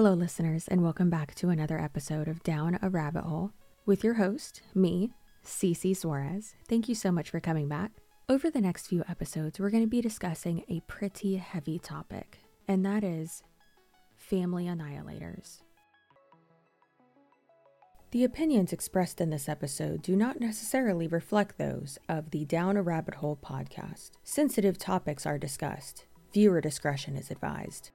Hello, listeners, and welcome back to another episode of Down a Rabbit Hole with your host, me, Cece Suarez. Thank you so much for coming back. Over the next few episodes, we're going to be discussing a pretty heavy topic, and that is family annihilators. The opinions expressed in this episode do not necessarily reflect those of the Down a Rabbit Hole podcast. Sensitive topics are discussed. Viewer discretion is advised.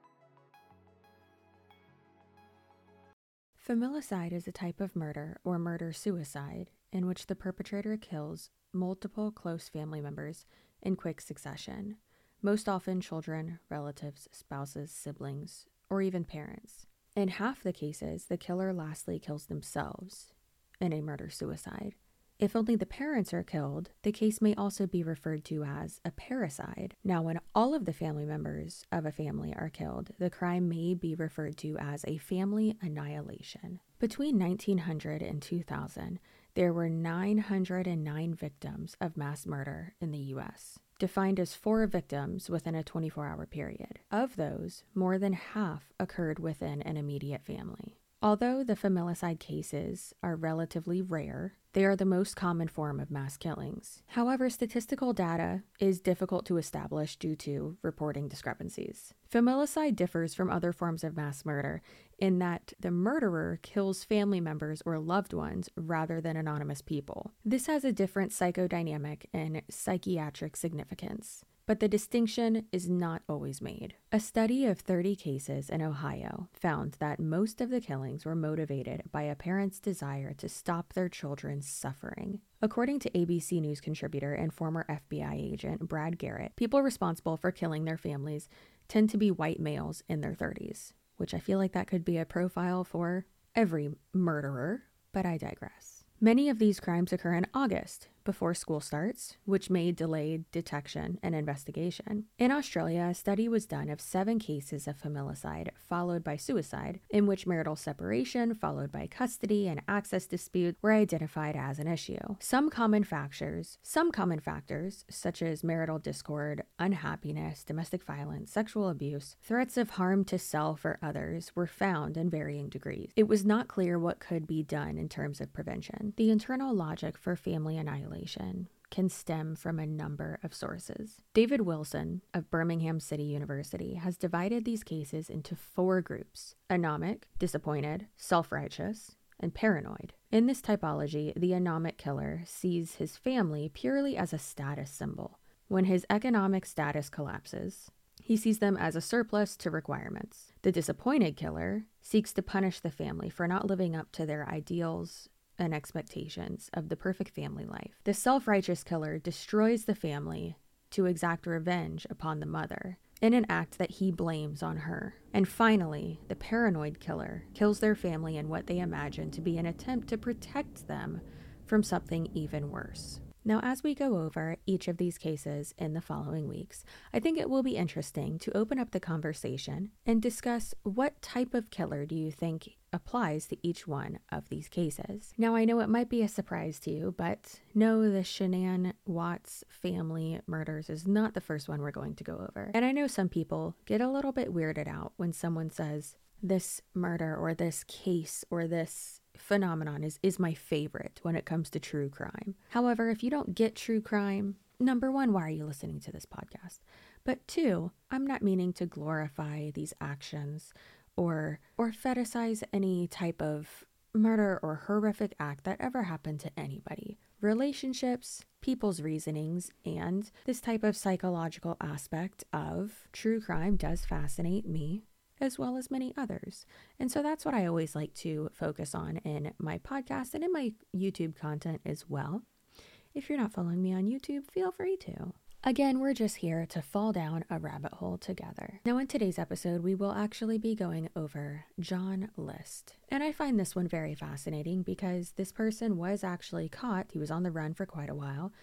Familicide is a type of murder or murder suicide in which the perpetrator kills multiple close family members in quick succession, most often children, relatives, spouses, siblings, or even parents. In half the cases, the killer lastly kills themselves in a murder suicide. If only the parents are killed, the case may also be referred to as a parricide. Now, when all of the family members of a family are killed, the crime may be referred to as a family annihilation. Between 1900 and 2000, there were 909 victims of mass murder in the US, defined as four victims within a 24 hour period. Of those, more than half occurred within an immediate family. Although the familicide cases are relatively rare, they are the most common form of mass killings. However, statistical data is difficult to establish due to reporting discrepancies. Familicide differs from other forms of mass murder in that the murderer kills family members or loved ones rather than anonymous people. This has a different psychodynamic and psychiatric significance but the distinction is not always made. A study of 30 cases in Ohio found that most of the killings were motivated by a parent's desire to stop their children's suffering. According to ABC News contributor and former FBI agent Brad Garrett, people responsible for killing their families tend to be white males in their 30s, which I feel like that could be a profile for every murderer, but I digress. Many of these crimes occur in August, before school starts, which may delay detection and investigation. In Australia, a study was done of seven cases of familicide followed by suicide, in which marital separation followed by custody and access dispute were identified as an issue. Some common factors, some common factors such as marital discord, unhappiness, domestic violence, sexual abuse, threats of harm to self or others were found in varying degrees. It was not clear what could be done in terms of prevention. The internal logic for family annihilation can stem from a number of sources. David Wilson of Birmingham City University has divided these cases into four groups anomic, disappointed, self righteous, and paranoid. In this typology, the anomic killer sees his family purely as a status symbol. When his economic status collapses, he sees them as a surplus to requirements. The disappointed killer seeks to punish the family for not living up to their ideals and expectations of the perfect family life. The self righteous killer destroys the family to exact revenge upon the mother in an act that he blames on her. And finally, the paranoid killer kills their family in what they imagine to be an attempt to protect them from something even worse. Now, as we go over each of these cases in the following weeks, I think it will be interesting to open up the conversation and discuss what type of killer do you think applies to each one of these cases. Now, I know it might be a surprise to you, but no, the Shanann Watts family murders is not the first one we're going to go over. And I know some people get a little bit weirded out when someone says, this murder or this case or this phenomenon is is my favorite when it comes to true crime. However, if you don't get true crime, number 1, why are you listening to this podcast? But two, I'm not meaning to glorify these actions or or fetishize any type of murder or horrific act that ever happened to anybody. Relationships, people's reasonings, and this type of psychological aspect of true crime does fascinate me as well as many others. And so that's what I always like to focus on in my podcast and in my YouTube content as well. If you're not following me on YouTube, feel free to. Again, we're just here to fall down a rabbit hole together. Now, in today's episode, we will actually be going over John List. And I find this one very fascinating because this person was actually caught. He was on the run for quite a while.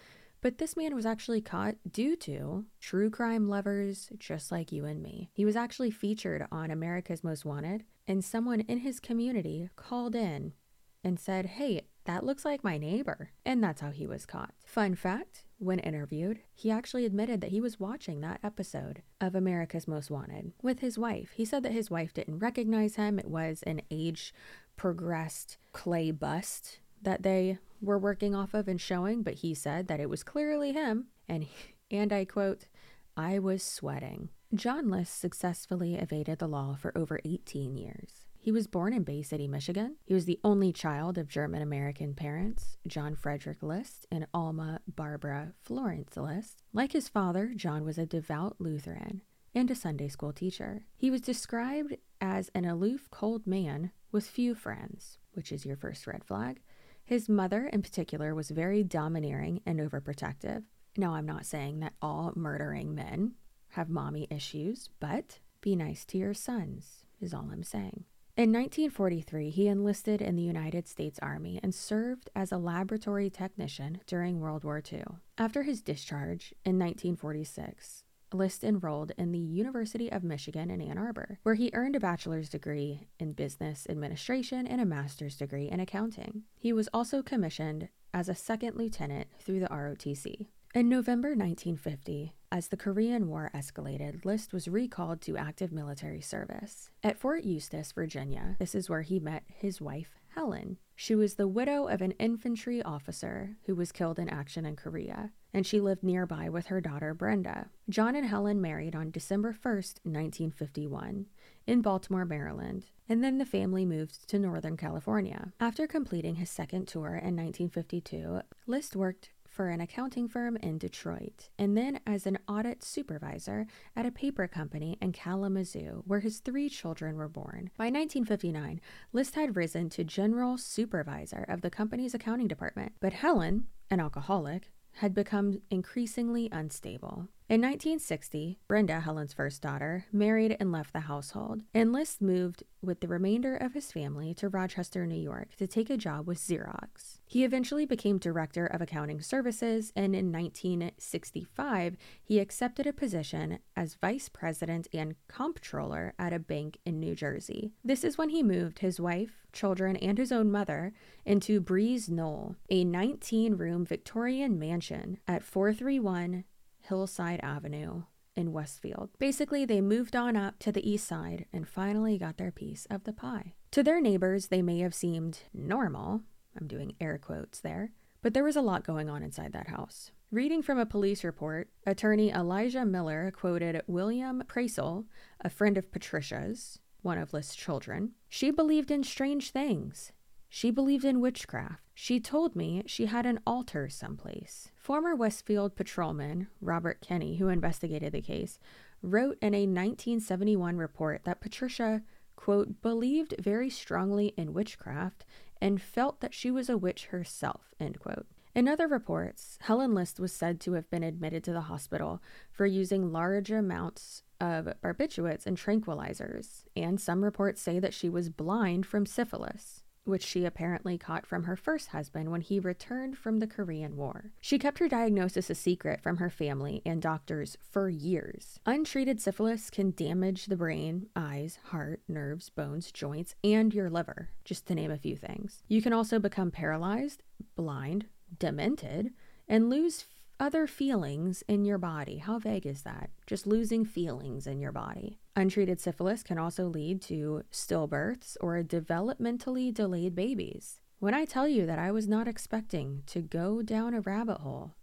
But this man was actually caught due to true crime lovers just like you and me. He was actually featured on America's Most Wanted, and someone in his community called in and said, Hey, that looks like my neighbor. And that's how he was caught. Fun fact when interviewed, he actually admitted that he was watching that episode of America's Most Wanted with his wife. He said that his wife didn't recognize him. It was an age progressed clay bust that they were working off of and showing, but he said that it was clearly him. And, and I quote, I was sweating. John List successfully evaded the law for over 18 years. He was born in Bay City, Michigan. He was the only child of German American parents, John Frederick List and Alma Barbara Florence List. Like his father, John was a devout Lutheran and a Sunday school teacher. He was described as an aloof, cold man with few friends, which is your first red flag. His mother, in particular, was very domineering and overprotective. Now, I'm not saying that all murdering men have mommy issues, but be nice to your sons, is all I'm saying. In 1943, he enlisted in the United States Army and served as a laboratory technician during World War II. After his discharge in 1946, List enrolled in the University of Michigan in Ann Arbor, where he earned a bachelor's degree in business administration and a master's degree in accounting. He was also commissioned as a second lieutenant through the ROTC. In November 1950, as the Korean War escalated, List was recalled to active military service. At Fort Eustis, Virginia, this is where he met his wife, Helen. She was the widow of an infantry officer who was killed in action in Korea, and she lived nearby with her daughter, Brenda. John and Helen married on December 1st, 1951, in Baltimore, Maryland, and then the family moved to Northern California. After completing his second tour in 1952, List worked for an accounting firm in Detroit, and then as an audit supervisor at a paper company in Kalamazoo, where his three children were born. By 1959, List had risen to general supervisor of the company's accounting department, but Helen, an alcoholic, had become increasingly unstable. In 1960, Brenda, Helen's first daughter, married and left the household, and List moved with the remainder of his family to Rochester, New York to take a job with Xerox. He eventually became director of accounting services, and in 1965, he accepted a position as vice president and comptroller at a bank in New Jersey. This is when he moved his wife, children, and his own mother into Breeze Knoll, a 19 room Victorian mansion at 431 Hillside Avenue in Westfield. Basically, they moved on up to the east side and finally got their piece of the pie. To their neighbors, they may have seemed normal. I'm doing air quotes there. But there was a lot going on inside that house. Reading from a police report, attorney Elijah Miller quoted William Praisel, a friend of Patricia's, one of List's children. She believed in strange things. She believed in witchcraft. She told me she had an altar someplace. Former Westfield patrolman Robert Kenny, who investigated the case, wrote in a 1971 report that Patricia, quote, believed very strongly in witchcraft and felt that she was a witch herself, end quote. In other reports, Helen List was said to have been admitted to the hospital for using large amounts of barbiturates and tranquilizers, and some reports say that she was blind from syphilis which she apparently caught from her first husband when he returned from the Korean War. She kept her diagnosis a secret from her family and doctors for years. Untreated syphilis can damage the brain, eyes, heart, nerves, bones, joints, and your liver, just to name a few things. You can also become paralyzed, blind, demented, and lose other feelings in your body. How vague is that? Just losing feelings in your body. Untreated syphilis can also lead to stillbirths or developmentally delayed babies. When I tell you that I was not expecting to go down a rabbit hole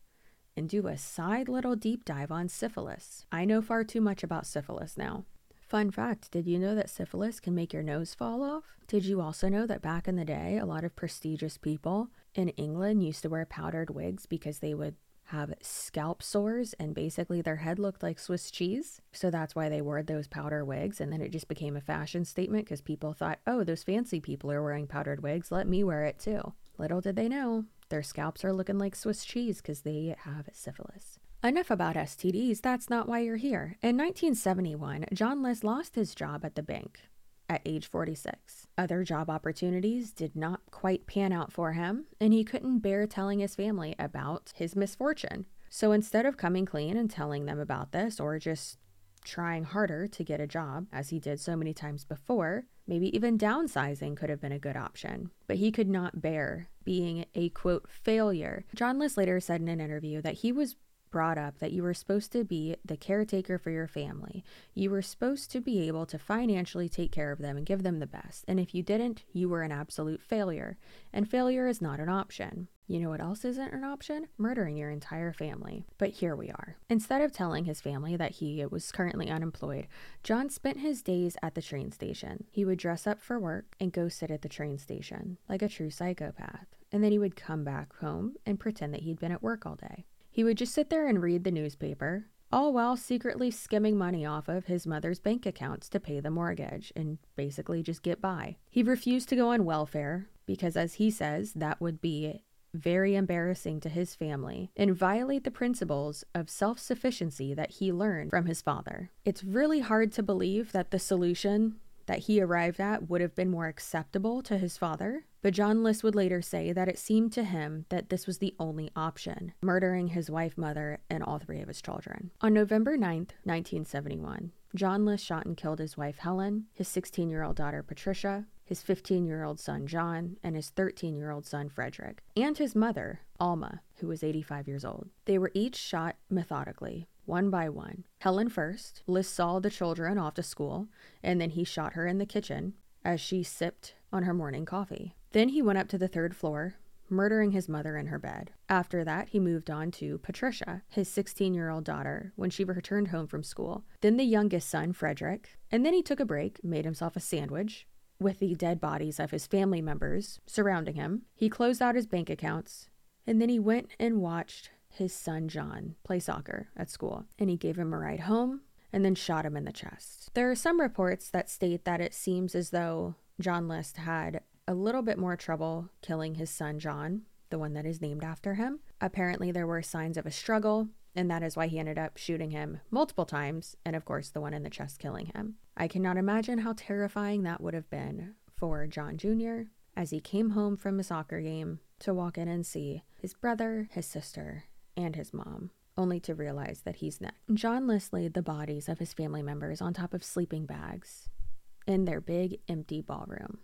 and do a side little deep dive on syphilis, I know far too much about syphilis now. Fun fact did you know that syphilis can make your nose fall off? Did you also know that back in the day, a lot of prestigious people in England used to wear powdered wigs because they would have scalp sores and basically their head looked like Swiss cheese. So that's why they wore those powder wigs. And then it just became a fashion statement because people thought, oh, those fancy people are wearing powdered wigs. Let me wear it too. Little did they know, their scalps are looking like Swiss cheese because they have syphilis. Enough about STDs, that's not why you're here. In 1971, John List lost his job at the bank at age 46. Other job opportunities did not quite pan out for him, and he couldn't bear telling his family about his misfortune. So instead of coming clean and telling them about this or just trying harder to get a job, as he did so many times before, Maybe even downsizing could have been a good option, but he could not bear being a quote failure. John List later said in an interview that he was brought up that you were supposed to be the caretaker for your family. You were supposed to be able to financially take care of them and give them the best. And if you didn't, you were an absolute failure. And failure is not an option. You know what else isn't an option? Murdering your entire family. But here we are. Instead of telling his family that he was currently unemployed, John spent his days at the train station. He would dress up for work and go sit at the train station, like a true psychopath. And then he would come back home and pretend that he'd been at work all day. He would just sit there and read the newspaper, all while secretly skimming money off of his mother's bank accounts to pay the mortgage and basically just get by. He refused to go on welfare because, as he says, that would be very embarrassing to his family and violate the principles of self sufficiency that he learned from his father. It's really hard to believe that the solution that he arrived at would have been more acceptable to his father, but John List would later say that it seemed to him that this was the only option, murdering his wife, mother, and all three of his children. On November 9th, 1971, John List shot and killed his wife Helen, his 16 year old daughter Patricia, his 15 year old son John, and his 13 year old son Frederick, and his mother, Alma, who was 85 years old. They were each shot methodically, one by one. Helen first. List saw the children off to school, and then he shot her in the kitchen as she sipped on her morning coffee. Then he went up to the third floor, murdering his mother in her bed. After that, he moved on to Patricia, his 16 year old daughter, when she returned home from school. Then the youngest son, Frederick. And then he took a break, made himself a sandwich, with the dead bodies of his family members surrounding him. He closed out his bank accounts, and then he went and watched his son John play soccer at school, and he gave him a ride home and then shot him in the chest. There are some reports that state that it seems as though John List had a little bit more trouble killing his son John, the one that is named after him. Apparently, there were signs of a struggle, and that is why he ended up shooting him multiple times, and of course, the one in the chest killing him. I cannot imagine how terrifying that would have been for John Jr. as he came home from a soccer game to walk in and see his brother, his sister, and his mom, only to realize that he's next. John List laid the bodies of his family members on top of sleeping bags in their big, empty ballroom.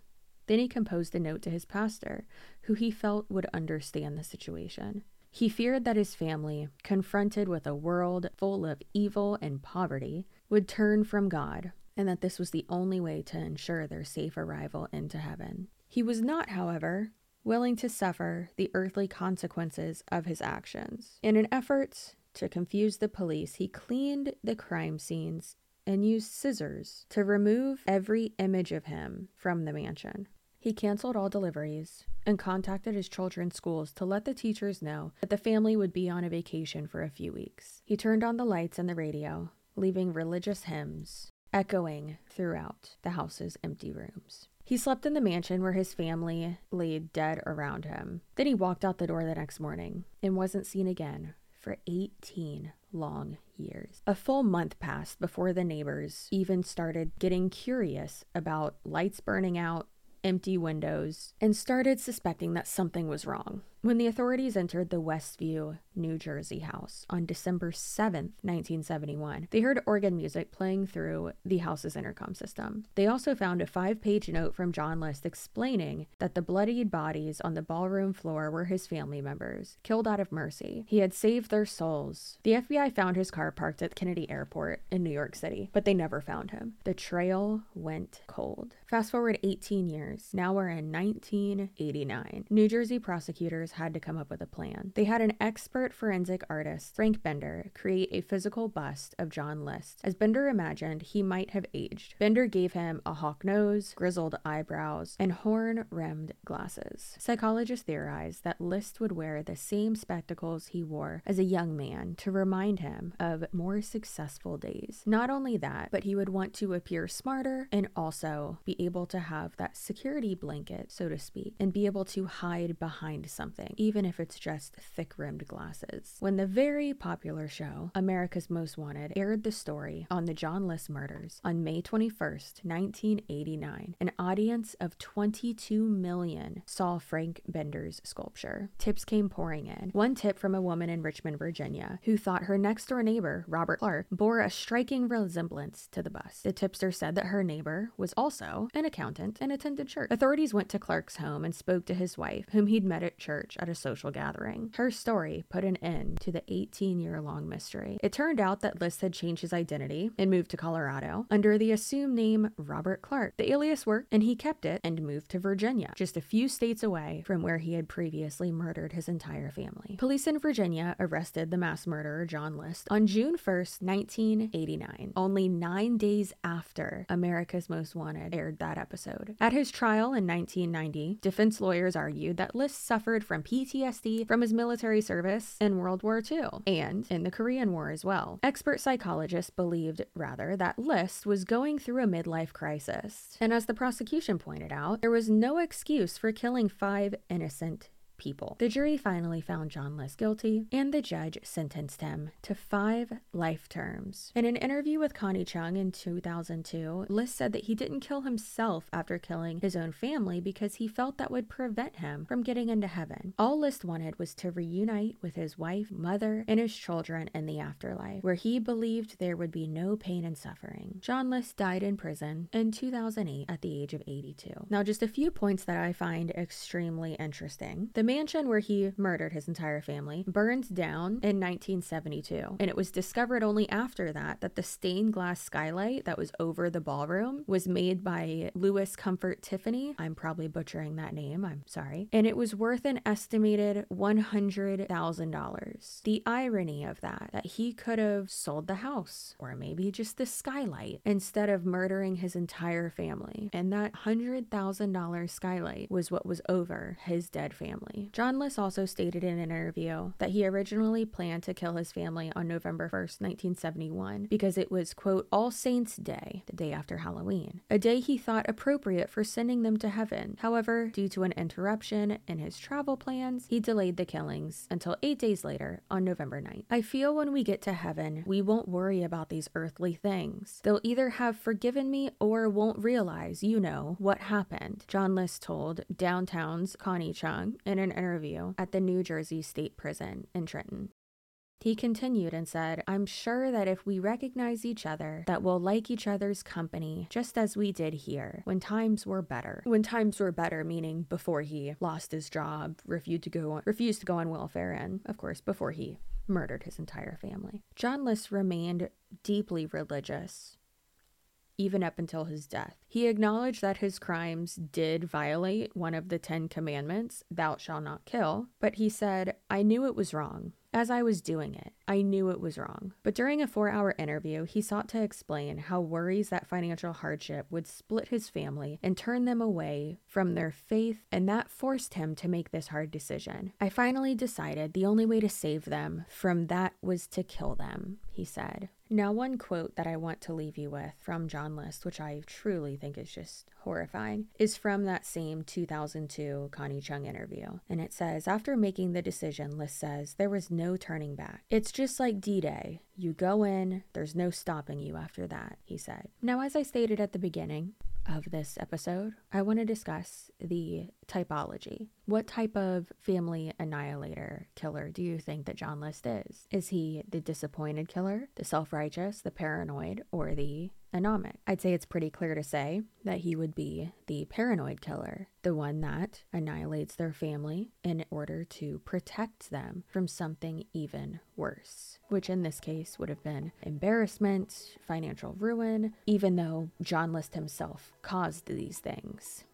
Then he composed a note to his pastor, who he felt would understand the situation. He feared that his family, confronted with a world full of evil and poverty, would turn from God, and that this was the only way to ensure their safe arrival into heaven. He was not, however, willing to suffer the earthly consequences of his actions. In an effort to confuse the police, he cleaned the crime scenes and used scissors to remove every image of him from the mansion. He canceled all deliveries and contacted his children's schools to let the teachers know that the family would be on a vacation for a few weeks. He turned on the lights and the radio, leaving religious hymns echoing throughout the house's empty rooms. He slept in the mansion where his family lay dead around him. Then he walked out the door the next morning and wasn't seen again for 18 long years. A full month passed before the neighbors even started getting curious about lights burning out, empty windows, and started suspecting that something was wrong. When the authorities entered the Westfield, New Jersey house on December 7th, 1971, they heard organ music playing through the house's intercom system. They also found a five page note from John List explaining that the bloodied bodies on the ballroom floor were his family members, killed out of mercy. He had saved their souls. The FBI found his car parked at Kennedy Airport in New York City, but they never found him. The trail went cold. Fast forward 18 years. Now we're in 1989. New Jersey prosecutors had to come up with a plan. They had an expert forensic artist, Frank Bender, create a physical bust of John List. As Bender imagined, he might have aged. Bender gave him a hawk nose, grizzled eyebrows, and horn rimmed glasses. Psychologists theorized that List would wear the same spectacles he wore as a young man to remind him of more successful days. Not only that, but he would want to appear smarter and also be able to have that security blanket, so to speak, and be able to hide behind something something, even if it's just thick rimmed glasses. When the very popular show, America's Most Wanted, aired the story on the John List murders on May 21st, 1989, an audience of 22 million saw Frank Bender's sculpture. Tips came pouring in. One tip from a woman in Richmond, Virginia, who thought her next door neighbor, Robert Clark, bore a striking resemblance to the bust. The tipster said that her neighbor was also an accountant and attended church. Authorities went to Clark's home and spoke to his wife, whom he'd met at church at a social gathering. Her story put an end to the 18 year long mystery. It turned out that List had changed his identity and moved to Colorado under the assumed name Robert Clark. The alias worked, and he kept it and moved to Virginia, just a few states away from where he had previously murdered his entire family. Police in Virginia arrested the mass murderer John List on June 1st, 1989, only nine days after America's Most Wanted aired that episode. At his trial in 1990, defense lawyers argued that List suffered from PTSD from his military service in World War II and in the Korean War as well. Expert psychologists believed, rather, that List was going through a midlife crisis. And as the prosecution pointed out, there was no excuse for killing five innocent people. The jury finally found John List guilty, and the judge sentenced him to five life terms. In an interview with Connie Chung in 2002, List said that he didn't kill himself after killing his own family because he felt that would prevent him from getting into heaven. All List wanted was to reunite with his wife, mother, and his children in the afterlife, where he believed there would be no pain and suffering. John List died in prison in 2008 at the age of 82. Now, just a few points that I find extremely interesting. The mansion where he murdered his entire family burned down in 1972, and it was discovered only after that that the stained glass skylight that was over the ballroom was made by Louis Comfort Tiffany. I'm probably butchering that name, I'm sorry. And it was worth an estimated $100,000. The irony of that, that he could have sold the house or maybe just the skylight instead of murdering his entire family. And that $100,000 skylight was what was over his dead family. John List also stated in an interview that he originally planned to kill his family on November 1st, 1971, because it was, quote, All Saints' Day, the day after Halloween, a day he thought appropriate for sending them to heaven. However, due to an interruption in his travel plans, he delayed the killings until eight days later on November 9th. I feel when we get to heaven, we won't worry about these earthly things. They'll either have forgiven me or won't realize, you know, what happened, John List told Downtown's Connie Chung in an interview at the New Jersey State Prison in Trenton. He continued and said, I'm sure that if we recognize each other, that we'll like each other's company just as we did here when times were better. When times were better, meaning before he lost his job, refused to go on, refused to go on welfare, and of course before he murdered his entire family. John List remained deeply religious even up until his death. He acknowledged that his crimes did violate one of the Ten Commandments, thou shalt not kill, but he said, I knew it was wrong. As I was doing it, I knew it was wrong. But during a four hour interview, he sought to explain how worries that financial hardship would split his family and turn them away from their faith, and that forced him to make this hard decision. I finally decided the only way to save them from that was to kill them, he said. Now, one quote that I want to leave you with from John List, which I truly think is just horrifying, is from that same 2002 Connie Chung interview. And it says After making the decision, List says, there was no turning back. It's just like D Day. You go in, there's no stopping you after that, he said. Now, as I stated at the beginning, of this episode, I want to discuss the typology. What type of family annihilator killer do you think that John List is? Is he the disappointed killer, the self righteous, the paranoid, or the anomic? I'd say it's pretty clear to say that he would be the paranoid killer, the one that annihilates their family in order to protect them from something even worse, which in this case would have been embarrassment, financial ruin, even though John List himself caused these things.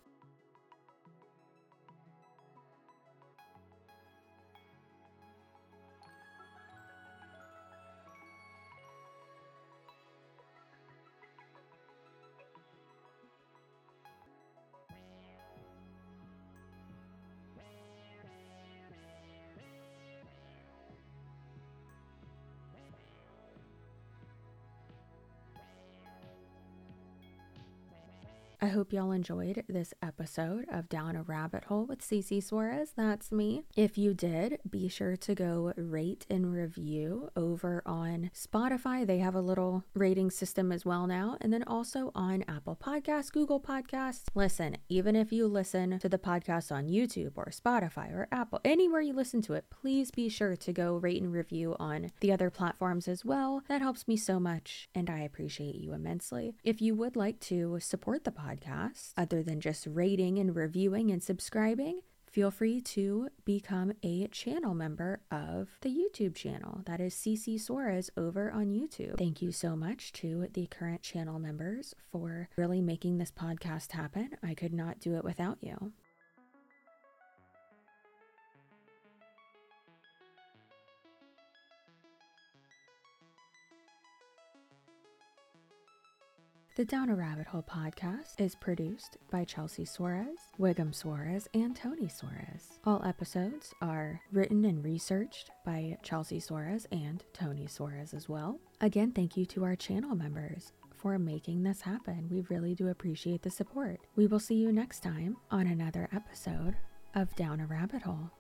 I hope y'all enjoyed this episode of Down a Rabbit Hole with Cece Suarez. That's me. If you did, be sure to go rate and review over on Spotify. They have a little rating system as well now. And then also on Apple Podcasts, Google Podcasts. Listen, even if you listen to the podcast on YouTube or Spotify or Apple, anywhere you listen to it, please be sure to go rate and review on the other platforms as well. That helps me so much and I appreciate you immensely. If you would like to support the podcast, other than just rating and reviewing and subscribing, feel free to become a channel member of the YouTube channel. That is CC Suarez over on YouTube. Thank you so much to the current channel members for really making this podcast happen. I could not do it without you. The Down a Rabbit Hole podcast is produced by Chelsea Suarez, Wiggum Suarez, and Tony Suarez. All episodes are written and researched by Chelsea Suarez and Tony Suarez as well. Again, thank you to our channel members for making this happen. We really do appreciate the support. We will see you next time on another episode of Down a Rabbit Hole.